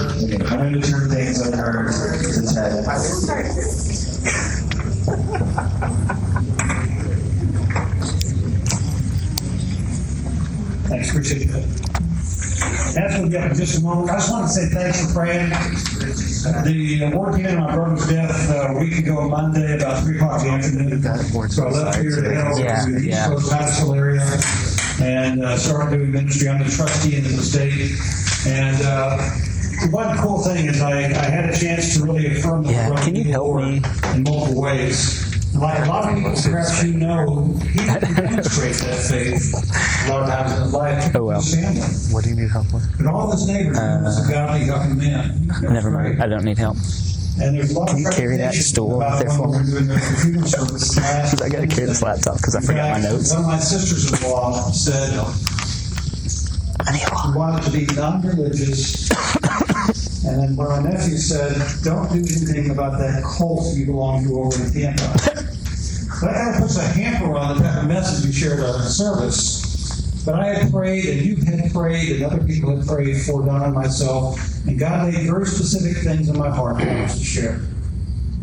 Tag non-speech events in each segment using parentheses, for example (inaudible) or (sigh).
One of the two things I heard is Thanks, appreciate that. That's what we got in just a moment. I just want to say thanks for praying. The uh, word came in my brother's death uh, a week ago Monday about 3 o'clock in the afternoon. So I left here to head over Yeah, to the East yeah. Coast Nashville area and uh, started doing ministry. I'm the trustee in the state. And uh, one cool thing is I, I had a chance to really affirm the Yeah, can you help me? in multiple ways. Like a lot of people, perhaps you know, he demonstrate that faith a lot of times in his life. (laughs) Oh, well. What do you need help with? But all his neighbors uh, he was a godly young man. Never mind. I don't need help. And there's a lot Can of you carry that stool about there for me? we were doing the computer service (laughs) last I gotta carry this laptop because I forgot my notes. One of my sisters-in-law said I need a she lot. wanted to be non-religious. (coughs) And then of my nephew said, don't do anything about that cult you belong to over in Tampa. That kind of puts a hamper on the type of message you shared on the service. But I had prayed, and you had prayed, and other people had prayed for Don and myself, and God laid very specific things in my heart that I to share.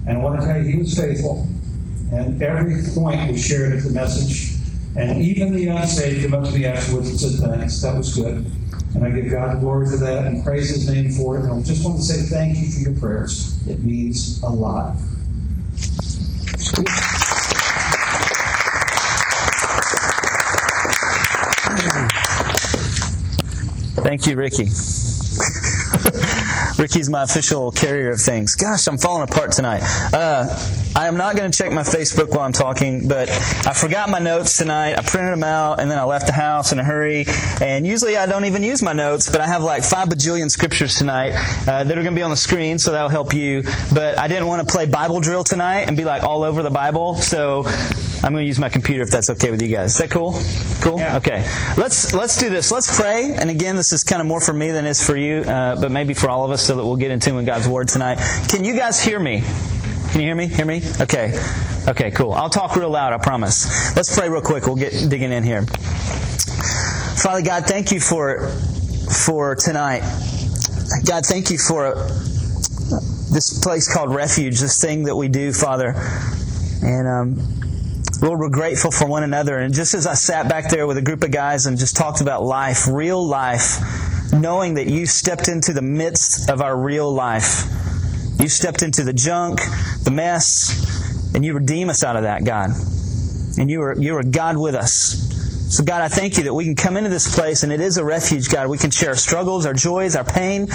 And I want to tell you, He was faithful. And every point was shared at the message. And even the unsaved came up to me afterwards and said, thanks, that was good. And I give God the glory for that and praise His name for it. And I just want to say thank you for your prayers. It means a lot. Thank you, Ricky. Ricky's my official carrier of things. Gosh, I'm falling apart tonight. Uh, I am not going to check my Facebook while I'm talking, but I forgot my notes tonight. I printed them out and then I left the house in a hurry. And usually I don't even use my notes, but I have like five bajillion scriptures tonight uh, that are going to be on the screen, so that'll help you. But I didn't want to play Bible drill tonight and be like all over the Bible, so I'm going to use my computer if that's okay with you guys. Is that cool? Cool. Yeah. Okay. Let's let's do this. Let's pray. And again, this is kind of more for me than it is for you, uh, but maybe for all of us, so that we'll get into in God's Word tonight. Can you guys hear me? Can you hear me? Hear me? Okay. Okay. Cool. I'll talk real loud. I promise. Let's pray real quick. We'll get digging in here. Father God, thank you for for tonight. God, thank you for this place called refuge. This thing that we do, Father, and um, Lord, we're grateful for one another. And just as I sat back there with a group of guys and just talked about life, real life, knowing that you stepped into the midst of our real life, you stepped into the junk, the mess, and you redeem us out of that, God. And you are, you are God with us. So, God, I thank you that we can come into this place and it is a refuge, God. We can share our struggles, our joys, our pain.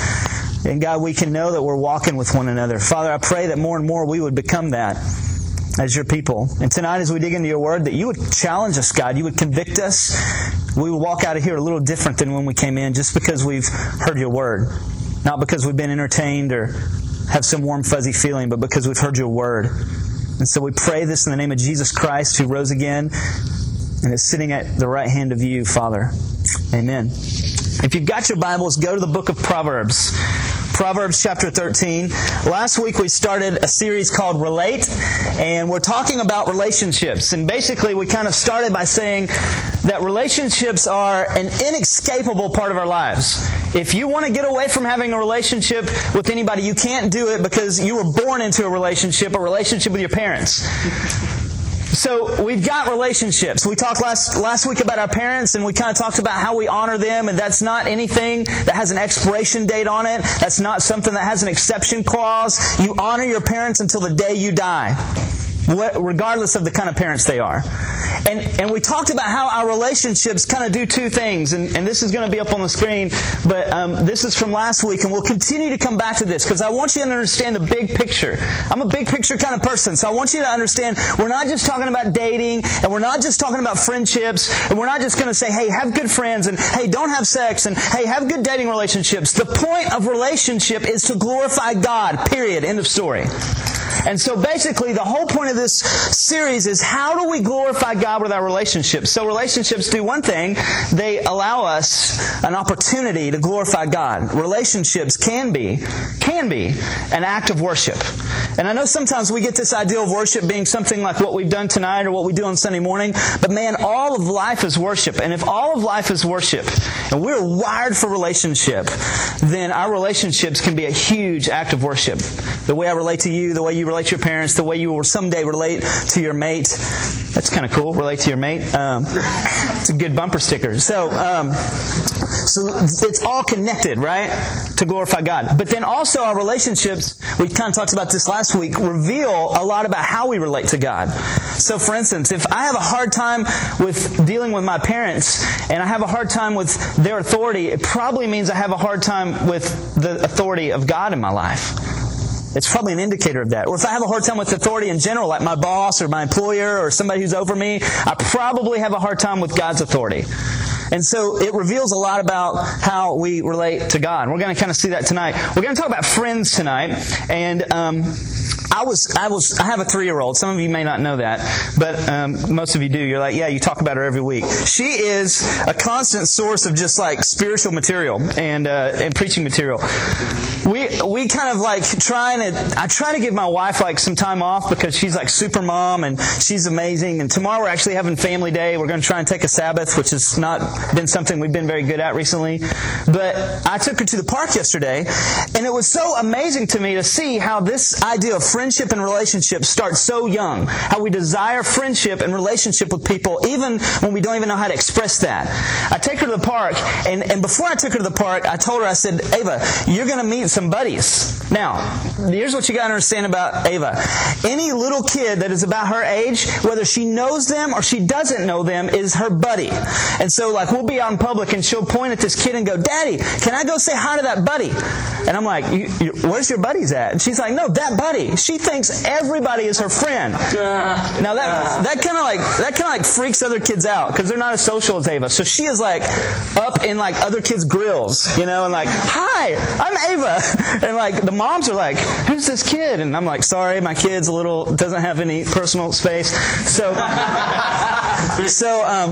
And, God, we can know that we're walking with one another. Father, I pray that more and more we would become that as your people. And tonight, as we dig into your word, that you would challenge us, God. You would convict us. We would walk out of here a little different than when we came in just because we've heard your word. Not because we've been entertained or have some warm, fuzzy feeling, but because we've heard your word. And so we pray this in the name of Jesus Christ, who rose again and is sitting at the right hand of you, Father. Amen. If you've got your Bibles, go to the book of Proverbs. Proverbs chapter 13. Last week we started a series called Relate, and we're talking about relationships. And basically we kind of started by saying that relationships are an inescapable part of our lives. If you want to get away from having a relationship with anybody, you can't do it because you were born into a relationship, a relationship with your parents. So we've got relationships. We talked last last week about our parents, and we kind of talked about how we honor them, and that's not anything that has an expiration date on it. That's not something that has an exception clause. You honor your parents until the day you die, regardless of the kind of parents they are. And and we talked about how our relationships kind of do two things, and, and this is going to be up on the screen, but um, this is from last week, and we'll continue to come back to this because I want you to understand the big picture. I'm a big picture kind of person, so I want you to understand we're not just talking about dating, and we're not just talking about friendships, and we're not just going to say, hey, have good friends, and hey, don't have sex, and hey, have good dating relationships. The point of relationship is to glorify God, period, end of story. And so basically, the whole point of this series is how do we glorify God with our relationships? So relationships do one thing. They allow us an opportunity to glorify God. Relationships can be, can be an act of worship. And I know sometimes we get this idea of worship being something like what we've done tonight or what we do on Sunday morning, but man, all of life is worship. And if all of life is worship, and we're wired for relationship, then our relationships can be a huge act of worship. The way I relate to you, the way you relate to your parents, the way you will someday relate to your mate. That's kind of cool. Relate to your mate. Um, it's a good bumper sticker. So, um, so it's all connected, right? To glorify God. But then also our relationships, we kind of talked about this last week, reveal a lot about how we relate to God. So for instance, if I have a hard time with dealing with my parents and I have a hard time with their authority, it probably means I have a hard time with the authority of God in my life. It's probably an indicator of that. Or if I have a hard time with authority in general, like my boss or my employer or somebody who's over me, I probably have a hard time with God's authority. And so it reveals a lot about how we relate to God. We're going to kind of see that tonight. We're going to talk about friends tonight. And, um, I was, I was, I have a three-year-old. Some of you may not know that, but um, most of you do. You're like, yeah, you talk about her every week. She is a constant source of just like spiritual material and uh, and preaching material. We we kind of like trying to. I try to give my wife like some time off because she's like super mom and she's amazing. And tomorrow we're actually having family day. We're going to try and take a Sabbath, which has not been something we've been very good at recently. But I took her to the park yesterday, and it was so amazing to me to see how this idea of friendship friendship and relationship starts so young. How we desire friendship and relationship with people even when we don't even know how to express that. I take her to the park, and, and before I took her to the park, I told her, I said, Ava, you're going to meet some buddies. Now, here's what you got to understand about Ava. Any little kid that is about her age, whether she knows them or she doesn't know them, is her buddy. And so, like, we'll be out in public and she'll point at this kid and go, Daddy, can I go say hi to that buddy? And I'm like, where's your buddies at? And she's like, no, that buddy. She thinks everybody is her friend. Now that that kind of like that kind of like freaks other kids out because they're not as social as Ava. So she is like up in like other kids' grills, you know, and like, "Hi, I'm Ava," (laughs) and like the moms are like, "Who's this kid?" And I'm like, "Sorry, my kid's a little doesn't have any personal space." So (laughs) so um,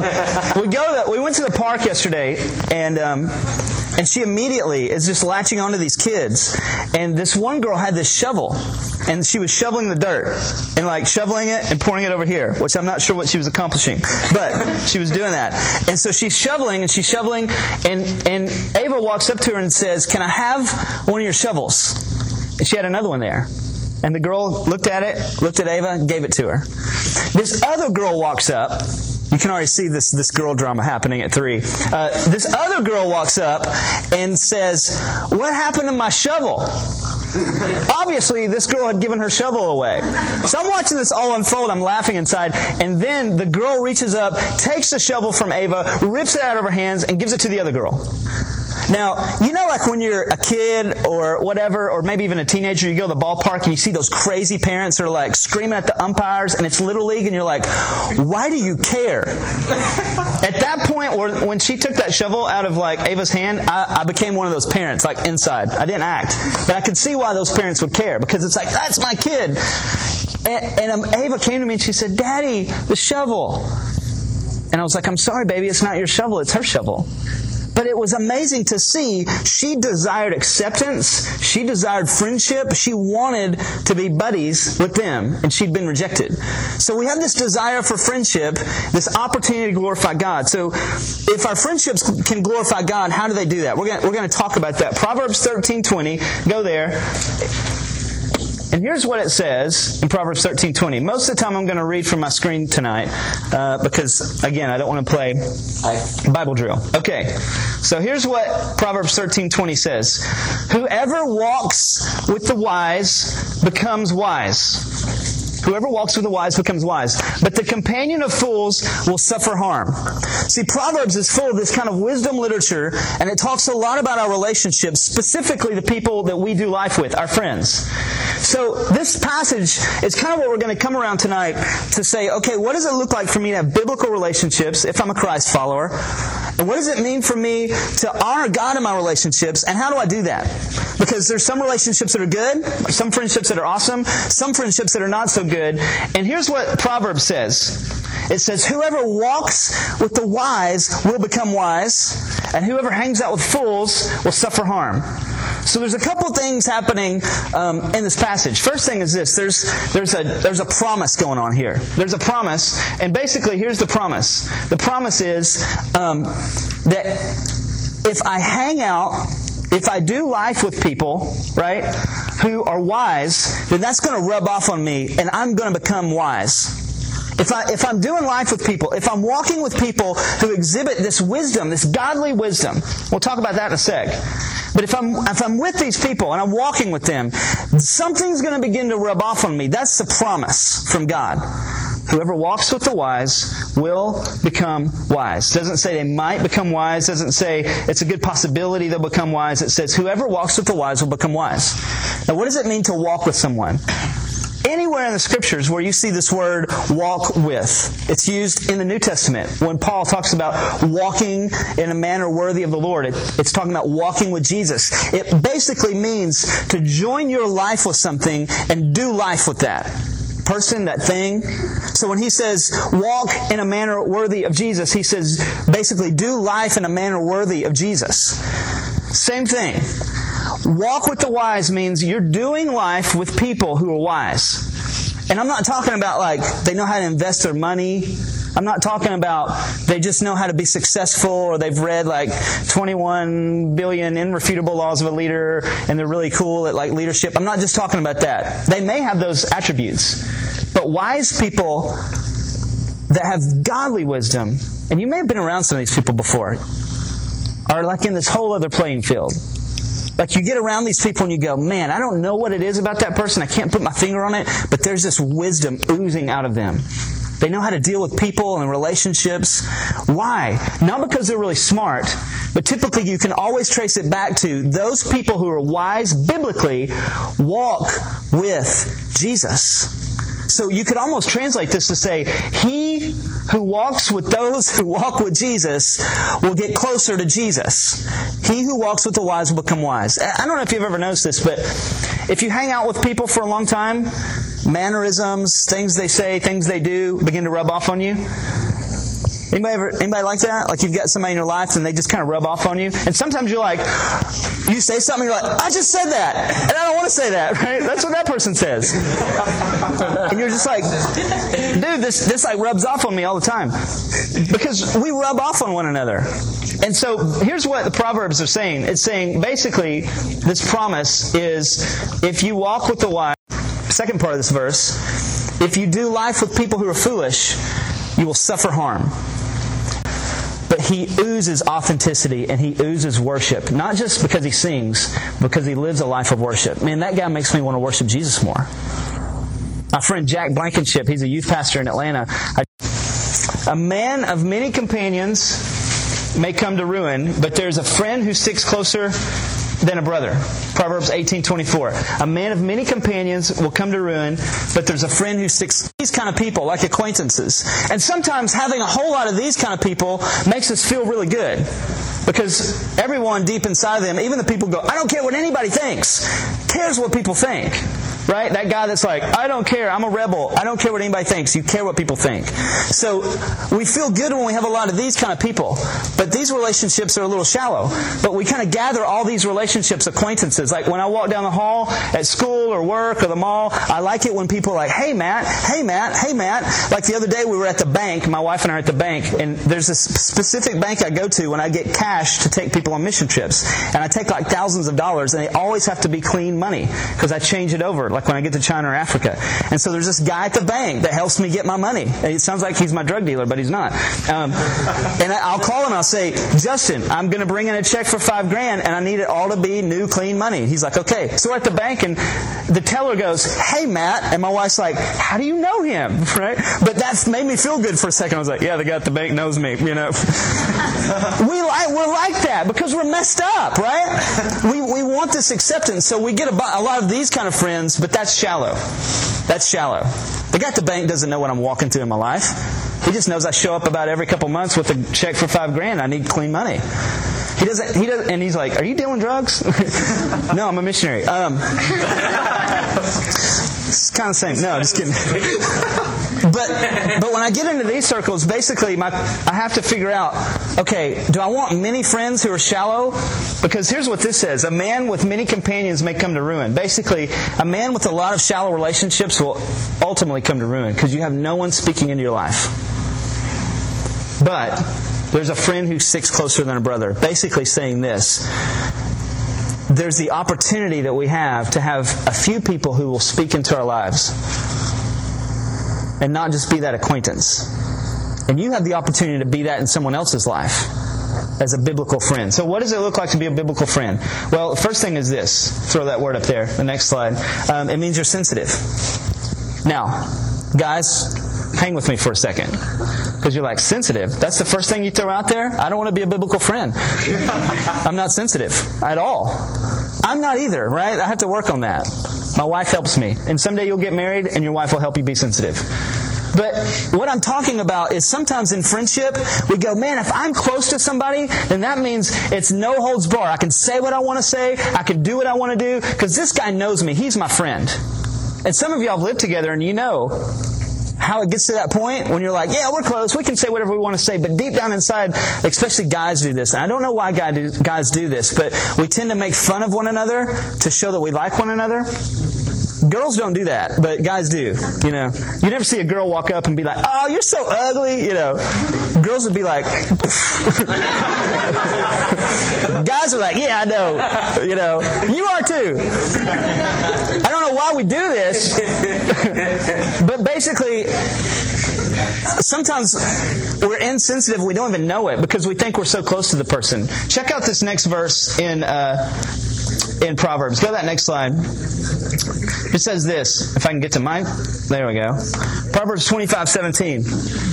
we go to, we went to the park yesterday and. Um, and she immediately is just latching onto these kids. And this one girl had this shovel and she was shoveling the dirt and like shoveling it and pouring it over here, which I'm not sure what she was accomplishing, but she was doing that. And so she's shoveling and she's shoveling and, and Ava walks up to her and says, can I have one of your shovels? And she had another one there. And the girl looked at it, looked at Ava, gave it to her. This other girl walks up you can already see this, this girl drama happening at three. Uh, this other girl walks up and says, What happened to my shovel? Obviously, this girl had given her shovel away. So I'm watching this all unfold. I'm laughing inside. And then the girl reaches up, takes the shovel from Ava, rips it out of her hands, and gives it to the other girl. Now, you know, like when you're a kid or whatever, or maybe even a teenager, you go to the ballpark and you see those crazy parents that are like screaming at the umpires and it's Little League and you're like, why do you care? (laughs) at that point, when she took that shovel out of like Ava's hand, I, I became one of those parents, like inside. I didn't act. But I could see why those parents would care because it's like, that's my kid. And, and um, Ava came to me and she said, Daddy, the shovel. And I was like, I'm sorry, baby, it's not your shovel, it's her shovel. But it was amazing to see she desired acceptance. She desired friendship. She wanted to be buddies with them, and she'd been rejected. So we have this desire for friendship, this opportunity to glorify God. So if our friendships can glorify God, how do they do that? We're going we're to talk about that. Proverbs 13 20. Go there. And here's what it says in Proverbs 13:20. Most of the time, I'm going to read from my screen tonight uh, because, again, I don't want to play Bible drill. Okay, so here's what Proverbs 13:20 says: Whoever walks with the wise becomes wise. Whoever walks with the wise becomes wise. But the companion of fools will suffer harm. See, Proverbs is full of this kind of wisdom literature, and it talks a lot about our relationships, specifically the people that we do life with, our friends. So this passage is kind of what we're going to come around tonight to say, okay, what does it look like for me to have biblical relationships if I'm a Christ follower? And what does it mean for me to honor God in my relationships? And how do I do that? Because there's some relationships that are good, some friendships that are awesome, some friendships that are not so good. And here's what Proverbs says. It says, whoever walks with the wise will become wise, and whoever hangs out with fools will suffer harm. So there's a couple things happening um, in this passage. First thing is this: there's there's a there's a promise going on here. There's a promise, and basically here's the promise. The promise is um, that if I hang out, if I do life with people, right, who are wise, then that's going to rub off on me, and I'm going to become wise. If, I, if I'm doing life with people, if I'm walking with people who exhibit this wisdom, this godly wisdom, we'll talk about that in a sec. But if I'm, if I'm with these people and I'm walking with them, something's going to begin to rub off on me. That's the promise from God. Whoever walks with the wise will become wise. Doesn't say they might become wise. Doesn't say it's a good possibility they'll become wise. It says whoever walks with the wise will become wise. Now, what does it mean to walk with someone? Anywhere in the scriptures where you see this word walk with, it's used in the New Testament. When Paul talks about walking in a manner worthy of the Lord, it, it's talking about walking with Jesus. It basically means to join your life with something and do life with that person, that thing. So when he says walk in a manner worthy of Jesus, he says basically do life in a manner worthy of Jesus. Same thing. Walk with the wise means you're doing life with people who are wise. And I'm not talking about like they know how to invest their money. I'm not talking about they just know how to be successful or they've read like 21 billion irrefutable laws of a leader and they're really cool at like leadership. I'm not just talking about that. They may have those attributes. But wise people that have godly wisdom, and you may have been around some of these people before, are like in this whole other playing field. Like you get around these people and you go, man, I don't know what it is about that person. I can't put my finger on it, but there's this wisdom oozing out of them. They know how to deal with people and relationships. Why? Not because they're really smart, but typically you can always trace it back to those people who are wise biblically walk with Jesus. So you could almost translate this to say, He who walks with those who walk with Jesus will get closer to Jesus. He who walks with the wise will become wise. I don't know if you've ever noticed this, but if you hang out with people for a long time, mannerisms, things they say, things they do begin to rub off on you. Anybody ever, anybody like that? Like you've got somebody in your life and they just kind of rub off on you. And sometimes you're like, you say something, you're like, I just said that. And I don't want to say that, (laughs) right? That's what that person says. And you're just like, dude, this, this like rubs off on me all the time. Because we rub off on one another. And so here's what the Proverbs are saying. It's saying basically this promise is if you walk with the wise, second part of this verse, if you do life with people who are foolish, you will suffer harm but he oozes authenticity and he oozes worship. Not just because he sings, because he lives a life of worship. Man, that guy makes me want to worship Jesus more. My friend Jack Blankenship, he's a youth pastor in Atlanta. A man of many companions may come to ruin, but there's a friend who sticks closer than a brother. Proverbs 18:24. A man of many companions will come to ruin, but there's a friend who sticks these kind of people like acquaintances. And sometimes having a whole lot of these kind of people makes us feel really good. Because everyone deep inside them, even the people go, I don't care what anybody thinks. Cares what people think. Right? That guy that's like, I don't care, I'm a rebel, I don't care what anybody thinks, you care what people think. So we feel good when we have a lot of these kind of people. But these relationships are a little shallow. But we kind of gather all these relationships, acquaintances. Like when I walk down the hall at school or work or the mall, I like it when people are like, hey Matt, hey Matt, hey Matt. Like the other day we were at the bank, my wife and I are at the bank, and there's a specific bank I go to when I get cash to take people on mission trips. And I take like thousands of dollars, and they always have to be clean money because I change it over like when I get to China or Africa. And so there's this guy at the bank that helps me get my money. It sounds like he's my drug dealer, but he's not. Um, and I'll call him. I'll say, Justin, I'm going to bring in a check for five grand, and I need it all to be new, clean money. He's like, okay. So we're at the bank, and the teller goes, hey, Matt. And my wife's like, how do you know him? (laughs) Right? But that's made me feel good for a second. I was like, yeah, the guy at the bank knows me. You know, (laughs) we like we're like that because we're messed up, right? We we want this acceptance, so we get a, a lot of these kind of friends, but but that's shallow. That's shallow. The guy at the bank doesn't know what I'm walking through in my life. He just knows I show up about every couple months with a check for five grand. I need clean money. He doesn't. He doesn't. And he's like, "Are you dealing drugs?" (laughs) no, I'm a missionary. Um, (laughs) it's kind of the same. No, just kidding. (laughs) but but when I get into these circles, basically, my I have to figure out. Okay, do I want many friends who are shallow? Because here's what this says: a man with many companions may come to ruin. Basically, a man with a lot of shallow relationships will ultimately come to ruin because you have no one speaking into your life. But there's a friend who sticks closer than a brother. Basically, saying this there's the opportunity that we have to have a few people who will speak into our lives and not just be that acquaintance. And you have the opportunity to be that in someone else's life as a biblical friend. So, what does it look like to be a biblical friend? Well, the first thing is this throw that word up there, the next slide. Um, it means you're sensitive. Now, guys, hang with me for a second. Because you're like, sensitive? That's the first thing you throw out there? I don't want to be a biblical friend. (laughs) I'm not sensitive at all. I'm not either, right? I have to work on that. My wife helps me. And someday you'll get married and your wife will help you be sensitive. But what I'm talking about is sometimes in friendship, we go, man, if I'm close to somebody, then that means it's no holds bar. I can say what I want to say. I can do what I want to do because this guy knows me. He's my friend. And some of y'all have lived together and you know how it gets to that point when you're like, yeah, we're close. We can say whatever we want to say. But deep down inside, especially guys do this. And I don't know why guys do this, but we tend to make fun of one another to show that we like one another. Girls don't do that, but guys do. You know, you never see a girl walk up and be like, "Oh, you're so ugly." You know, girls would be like, (laughs) guys are like, "Yeah, I know." You know, you are too. I don't know why we do this, (laughs) but basically, sometimes we're insensitive. We don't even know it because we think we're so close to the person. Check out this next verse in. Uh, in Proverbs. Go to that next slide. It says this. If I can get to my, there we go. Proverbs 25, 17.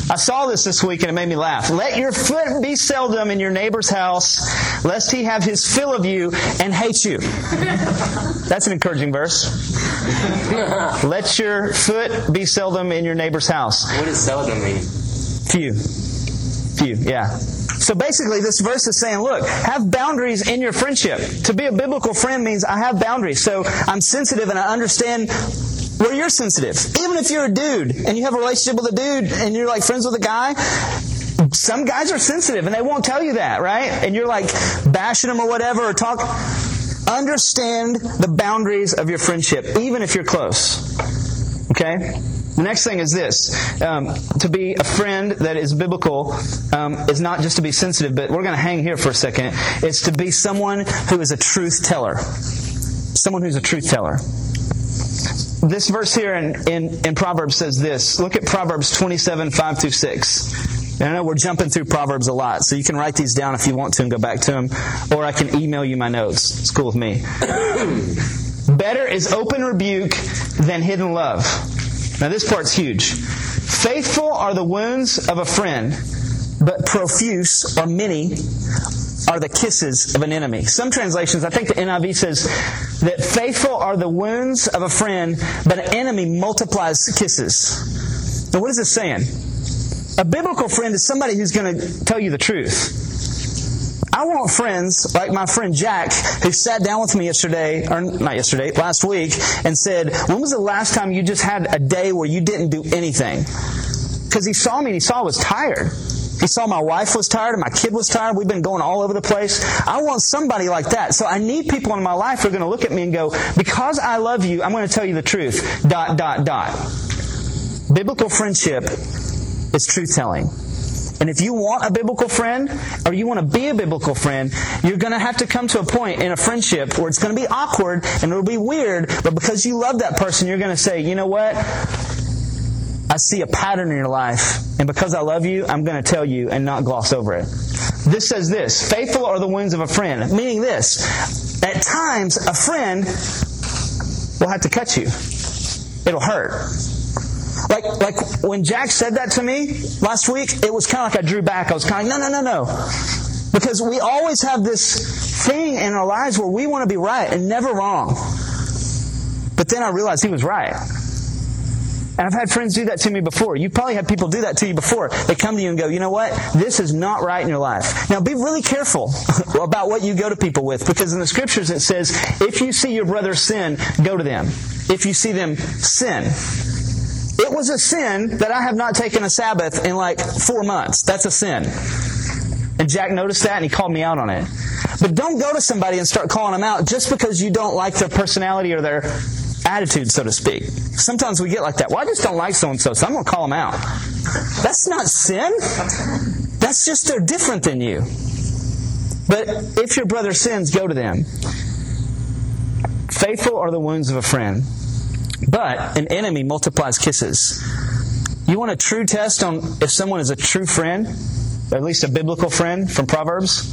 I saw this this week and it made me laugh. Let your foot be seldom in your neighbor's house, lest he have his fill of you and hate you. That's an encouraging verse. Let your foot be seldom in your neighbor's house. What does seldom mean? Few. Few, yeah. So basically, this verse is saying, look, have boundaries in your friendship. To be a biblical friend means I have boundaries. So I'm sensitive and I understand where you're sensitive. Even if you're a dude and you have a relationship with a dude and you're like friends with a guy, some guys are sensitive and they won't tell you that, right? And you're like bashing them or whatever or talk. Understand the boundaries of your friendship, even if you're close. Okay? The next thing is this um, to be a friend that is biblical um, is not just to be sensitive, but we're going to hang here for a second. It's to be someone who is a truth teller. Someone who's a truth teller. This verse here in, in, in Proverbs says this. Look at Proverbs 27, 5 through 6. And I know we're jumping through Proverbs a lot, so you can write these down if you want to and go back to them, or I can email you my notes. It's cool with me. (coughs) Better is open rebuke than hidden love. Now, this part's huge. Faithful are the wounds of a friend, but profuse or many are the kisses of an enemy. Some translations, I think the NIV says that faithful are the wounds of a friend, but an enemy multiplies kisses. Now, what is this saying? A biblical friend is somebody who's going to tell you the truth. I want friends like my friend Jack, who sat down with me yesterday, or not yesterday, last week, and said, When was the last time you just had a day where you didn't do anything? Because he saw me and he saw I was tired. He saw my wife was tired and my kid was tired. We've been going all over the place. I want somebody like that. So I need people in my life who are going to look at me and go, because I love you, I'm going to tell you the truth. Dot, dot, dot. Biblical friendship is truth telling. And if you want a biblical friend, or you want to be a biblical friend, you're going to have to come to a point in a friendship where it's going to be awkward and it'll be weird, but because you love that person, you're going to say, you know what? I see a pattern in your life, and because I love you, I'm going to tell you and not gloss over it. This says this Faithful are the wounds of a friend, meaning this. At times, a friend will have to cut you, it'll hurt. Like, like when Jack said that to me last week, it was kind of like I drew back. I was kind of no, no, no, no. Because we always have this thing in our lives where we want to be right and never wrong. But then I realized he was right. And I've had friends do that to me before. You probably had people do that to you before. They come to you and go, you know what? This is not right in your life. Now be really careful (laughs) about what you go to people with because in the scriptures it says, if you see your brother sin, go to them. If you see them sin. It was a sin that I have not taken a Sabbath in like four months. That's a sin. And Jack noticed that and he called me out on it. But don't go to somebody and start calling them out just because you don't like their personality or their attitude, so to speak. Sometimes we get like that. Well, I just don't like so and so, so I'm going to call them out. That's not sin. That's just they're different than you. But if your brother sins, go to them. Faithful are the wounds of a friend, but an enemy multiplies kisses. You want a true test on if someone is a true friend, or at least a biblical friend from Proverbs?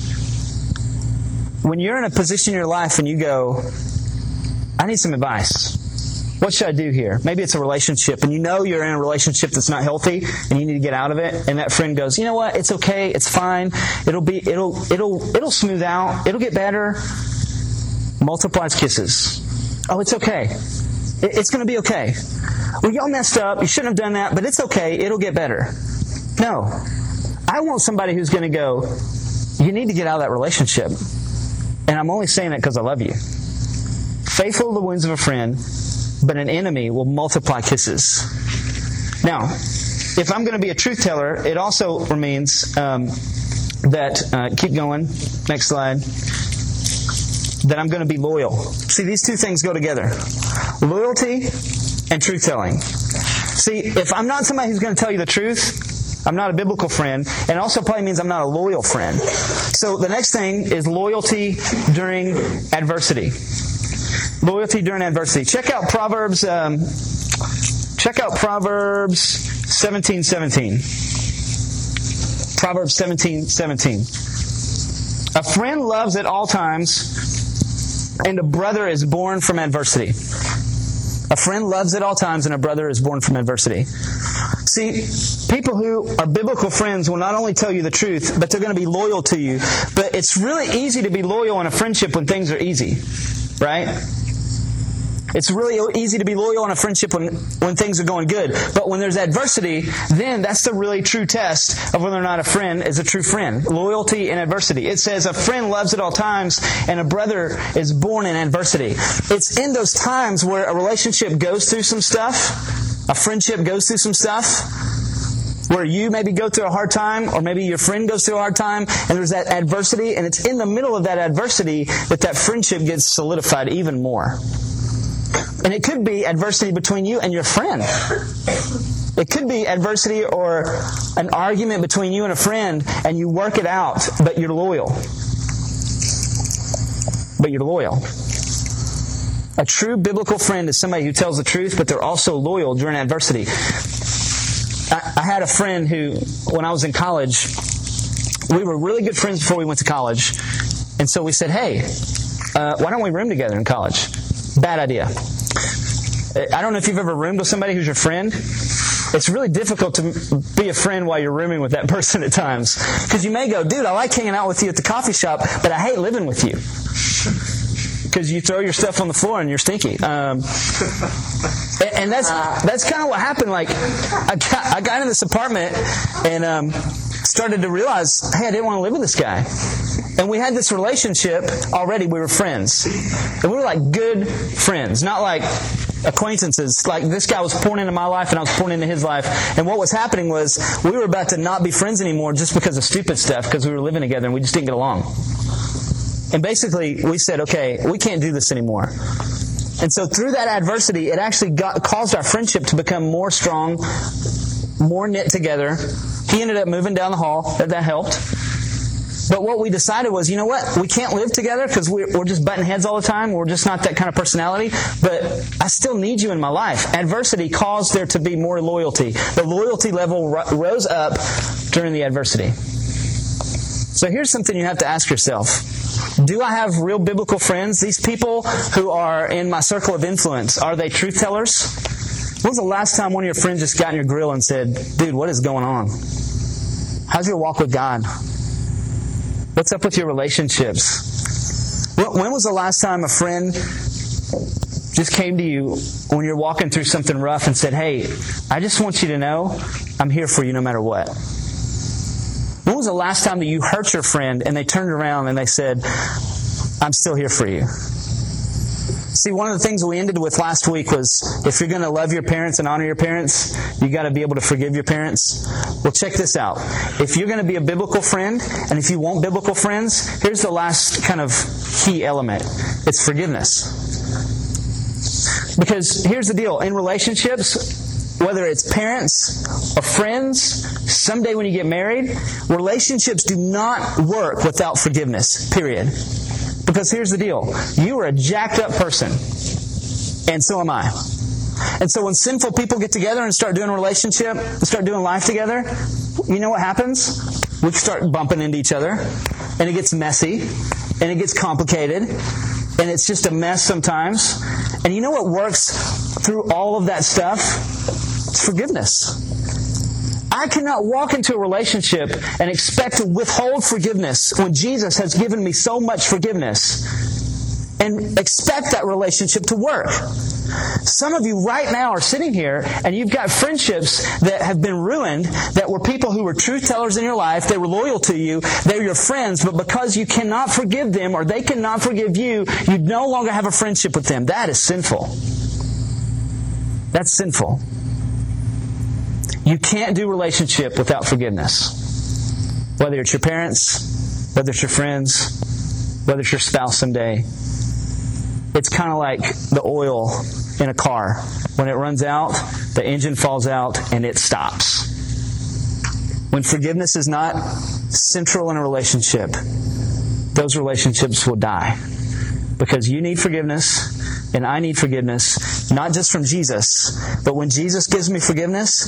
When you're in a position in your life and you go, I need some advice. What should I do here? Maybe it's a relationship and you know you're in a relationship that's not healthy and you need to get out of it. And that friend goes, you know what? It's okay. It's fine. It'll be, it'll, it'll, it'll smooth out. It'll get better. Multiplies kisses. Oh, it's okay. It's going to be okay. Well, y'all messed up. You shouldn't have done that, but it's okay. It'll get better. No. I want somebody who's going to go, you need to get out of that relationship. And I'm only saying that because I love you. Faithful are the wounds of a friend, but an enemy will multiply kisses. Now, if I'm going to be a truth teller, it also means um, that, uh, keep going, next slide, that I'm going to be loyal. See, these two things go together loyalty and truth telling. See, if I'm not somebody who's going to tell you the truth, I'm not a biblical friend, and also probably means I'm not a loyal friend. So the next thing is loyalty during adversity. Loyalty during adversity. Check out Proverbs. Um, check out Proverbs seventeen seventeen. Proverbs seventeen seventeen. A friend loves at all times, and a brother is born from adversity. A friend loves at all times, and a brother is born from adversity. See, people who are biblical friends will not only tell you the truth, but they're going to be loyal to you. But it's really easy to be loyal in a friendship when things are easy, right? It's really easy to be loyal in a friendship when, when things are going good. But when there's adversity, then that's the really true test of whether or not a friend is a true friend. Loyalty in adversity. It says a friend loves at all times and a brother is born in adversity. It's in those times where a relationship goes through some stuff, a friendship goes through some stuff, where you maybe go through a hard time, or maybe your friend goes through a hard time, and there's that adversity, and it's in the middle of that adversity that that friendship gets solidified even more. And it could be adversity between you and your friend. It could be adversity or an argument between you and a friend, and you work it out, but you're loyal. But you're loyal. A true biblical friend is somebody who tells the truth, but they're also loyal during adversity. I, I had a friend who, when I was in college, we were really good friends before we went to college. And so we said, hey, uh, why don't we room together in college? Bad idea. I don't know if you've ever roomed with somebody who's your friend. It's really difficult to be a friend while you're rooming with that (laughs) person at times. Because you may go, dude, I like hanging out with you at the coffee shop, but I hate living with you. Because you throw your stuff on the floor and you're stinky. Um, and that's that's kind of what happened. Like, I got, I got in this apartment and um, started to realize, hey, I didn't want to live with this guy. And we had this relationship already. We were friends. And we were like good friends, not like acquaintances. Like this guy was pouring into my life and I was pouring into his life. And what was happening was we were about to not be friends anymore just because of stupid stuff because we were living together and we just didn't get along. And basically we said, okay, we can't do this anymore. And so through that adversity, it actually got, caused our friendship to become more strong, more knit together. He ended up moving down the hall. That, that helped. But what we decided was, you know what? We can't live together because we're, we're just butting heads all the time. We're just not that kind of personality. But I still need you in my life. Adversity caused there to be more loyalty. The loyalty level ro- rose up during the adversity. So here's something you have to ask yourself. Do I have real biblical friends? These people who are in my circle of influence, are they truth tellers? When was the last time one of your friends just got in your grill and said, dude, what is going on? How's your walk with God? What's up with your relationships? When was the last time a friend just came to you when you're walking through something rough and said, Hey, I just want you to know I'm here for you no matter what. When was the last time that you hurt your friend and they turned around and they said, I'm still here for you? See, one of the things we ended with last week was if you're going to love your parents and honor your parents, you got to be able to forgive your parents. Well, check this out. If you're going to be a biblical friend, and if you want biblical friends, here's the last kind of key element. It's forgiveness. Because here's the deal. In relationships, whether it's parents or friends, someday when you get married, relationships do not work without forgiveness. Period. Because here's the deal. You are a jacked up person. And so am I. And so when sinful people get together and start doing a relationship start doing life together, you know what happens? We start bumping into each other and it gets messy and it gets complicated and it's just a mess sometimes. And you know what works through all of that stuff? It's forgiveness. I cannot walk into a relationship and expect to withhold forgiveness when Jesus has given me so much forgiveness and expect that relationship to work. Some of you right now are sitting here and you've got friendships that have been ruined that were people who were truth tellers in your life. They were loyal to you. They're your friends, but because you cannot forgive them or they cannot forgive you, you no longer have a friendship with them. That is sinful. That's sinful. You can't do relationship without forgiveness. Whether it's your parents, whether it's your friends, whether it's your spouse someday. It's kind of like the oil in a car. When it runs out, the engine falls out and it stops. When forgiveness is not central in a relationship, those relationships will die. Because you need forgiveness and I need forgiveness, not just from Jesus, but when Jesus gives me forgiveness,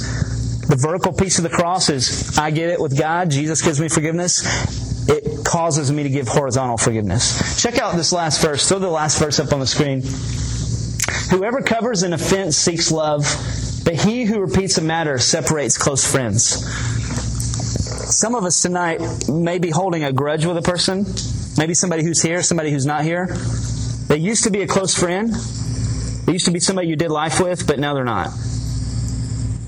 the vertical piece of the cross is I get it with God. Jesus gives me forgiveness. It causes me to give horizontal forgiveness. Check out this last verse. Throw the last verse up on the screen. Whoever covers an offense seeks love, but he who repeats a matter separates close friends. Some of us tonight may be holding a grudge with a person. Maybe somebody who's here, somebody who's not here. They used to be a close friend. They used to be somebody you did life with, but now they're not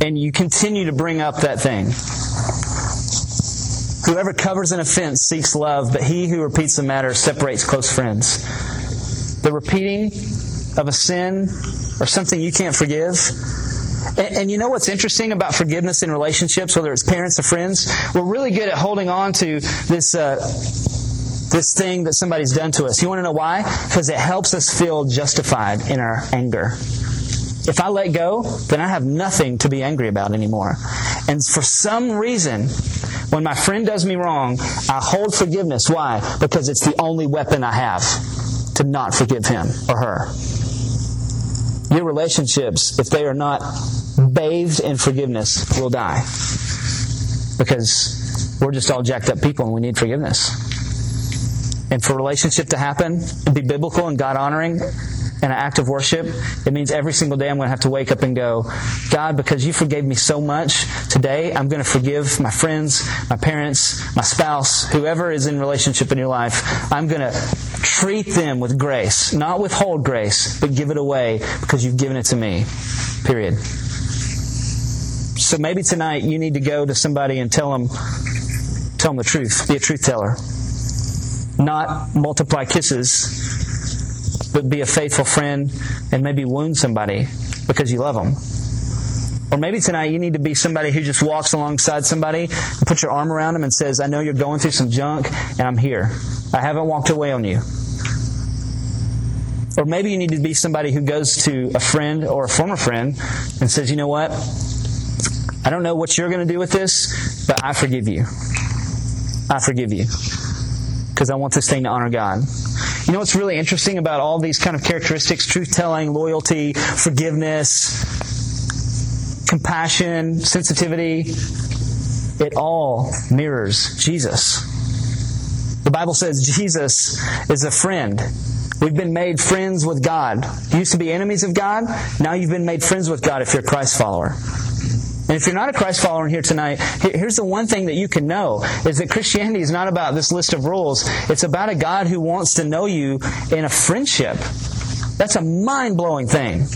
and you continue to bring up that thing. Whoever covers an offense seeks love, but he who repeats the matter separates close friends. The repeating of a sin or something you can't forgive. And, and, you know what's interesting about forgiveness in relationships, whether it's parents or friends? We're really good at holding on to this. Uh, this thing that somebody's done to us. You want to know why? Because it helps us feel justified in our anger. If I let go, then I have nothing to be angry about anymore. And for some reason, when my friend does me wrong, I hold forgiveness. Why? Because it's the only weapon I have to not forgive him or her. Your relationships, if they are not bathed in forgiveness, will die. Because we're just all jacked up people and we need forgiveness. And for relationship to happen and be biblical and God honoring, and an act of worship, it means every single day I'm going to have to wake up and go, God, because you forgave me so much, today I'm going to forgive my friends, my parents, my spouse, whoever is in relationship in your life. I'm going to treat them with grace, not withhold grace, but give it away because you've given it to me. Period. So maybe tonight you need to go to somebody and tell them, tell them the truth. Be a truth teller. Not multiply kisses but be a faithful friend and maybe wound somebody because you love them. Or maybe tonight you need to be somebody who just walks alongside somebody and puts your arm around them and says, I know you're going through some junk and I'm here. I haven't walked away on you. Or maybe you need to be somebody who goes to a friend or a former friend and says, you know what? I don't know what you're going to do with this, but I forgive you. I forgive you. Because I want this thing to honor God. You know what's really interesting about all these kind of characteristics truth telling, loyalty, forgiveness, compassion, sensitivity it all mirrors Jesus. The Bible says Jesus is a friend. We've been made friends with God. You used to be enemies of God. Now you've been made friends with God if you're a Christ follower. And if you're not a Christ follower here tonight, here's the one thing that you can know is that Christianity is not about this list of rules. It's about a God who wants to know you in a friendship. That's a mind blowing thing.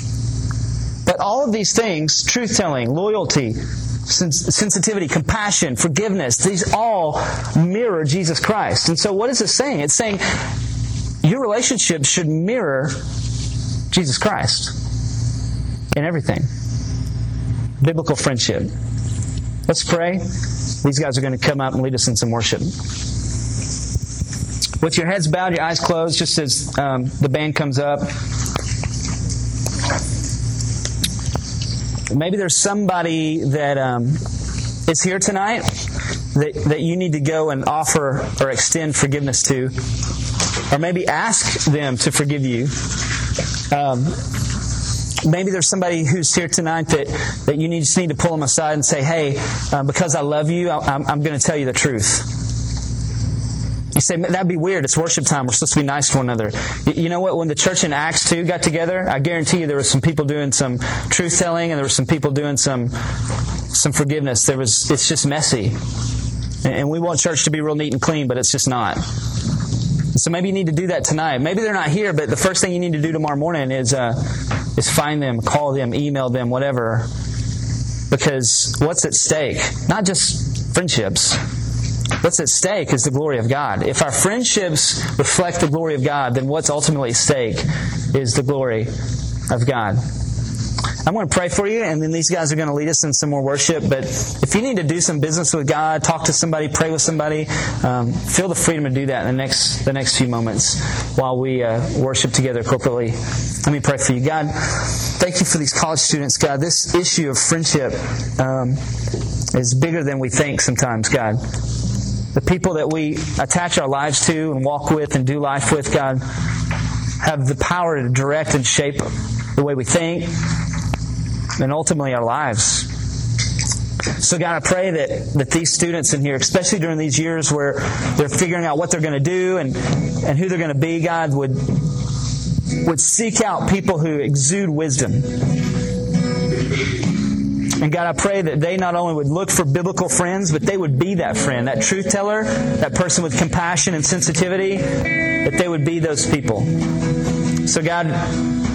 But all of these things truth telling, loyalty, sensitivity, compassion, forgiveness these all mirror Jesus Christ. And so, what is it saying? It's saying your relationship should mirror Jesus Christ in everything. Biblical friendship. Let's pray. These guys are going to come up and lead us in some worship. With your heads bowed, your eyes closed, just as um, the band comes up. Maybe there's somebody that um, is here tonight that, that you need to go and offer or extend forgiveness to, or maybe ask them to forgive you. Um, maybe there's somebody who's here tonight that, that you need, just need to pull them aside and say, hey, uh, because I love you, I, I'm, I'm going to tell you the truth. You say, that'd be weird. It's worship time. We're supposed to be nice to one another. You know what? When the church in Acts 2 got together, I guarantee you there was some people doing some truth telling and there were some people doing some, some forgiveness. There was, it's just messy. And we want church to be real neat and clean, but it's just not. So maybe you need to do that tonight. Maybe they're not here, but the first thing you need to do tomorrow morning is, uh, is find them, call them, email them, whatever. Because what's at stake? Not just friendships What's at stake is the glory of God. If our friendships reflect the glory of God, then what's ultimately at stake is the glory of God. I'm going to pray for you, and then these guys are going to lead us in some more worship. But if you need to do some business with God, talk to somebody, pray with somebody, um, feel the freedom to do that in the next the next few moments while we uh, worship together corporately. Let me pray for you, God. Thank you for these college students, God. This issue of friendship um, is bigger than we think sometimes, God the people that we attach our lives to and walk with and do life with, God, have the power to direct and shape the way we think and ultimately our lives. So, God, I pray that, that these students in here, especially during these years where they're figuring out what they're going to do and, and who they're going to be, God, would, would seek out people who exude wisdom and God, I pray that they not only would look for biblical friends, but they would be that friend, that truth teller, that person with compassion and sensitivity, that they would be those people. So, God,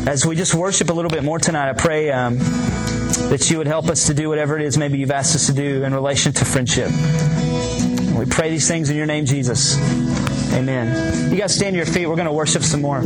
as we just worship a little bit more tonight, I pray um, that you would help us to do whatever it is maybe you've asked us to do in relation to friendship. we pray these things in your name, Jesus. Amen. You guys stand to your feet. We're going to worship some more.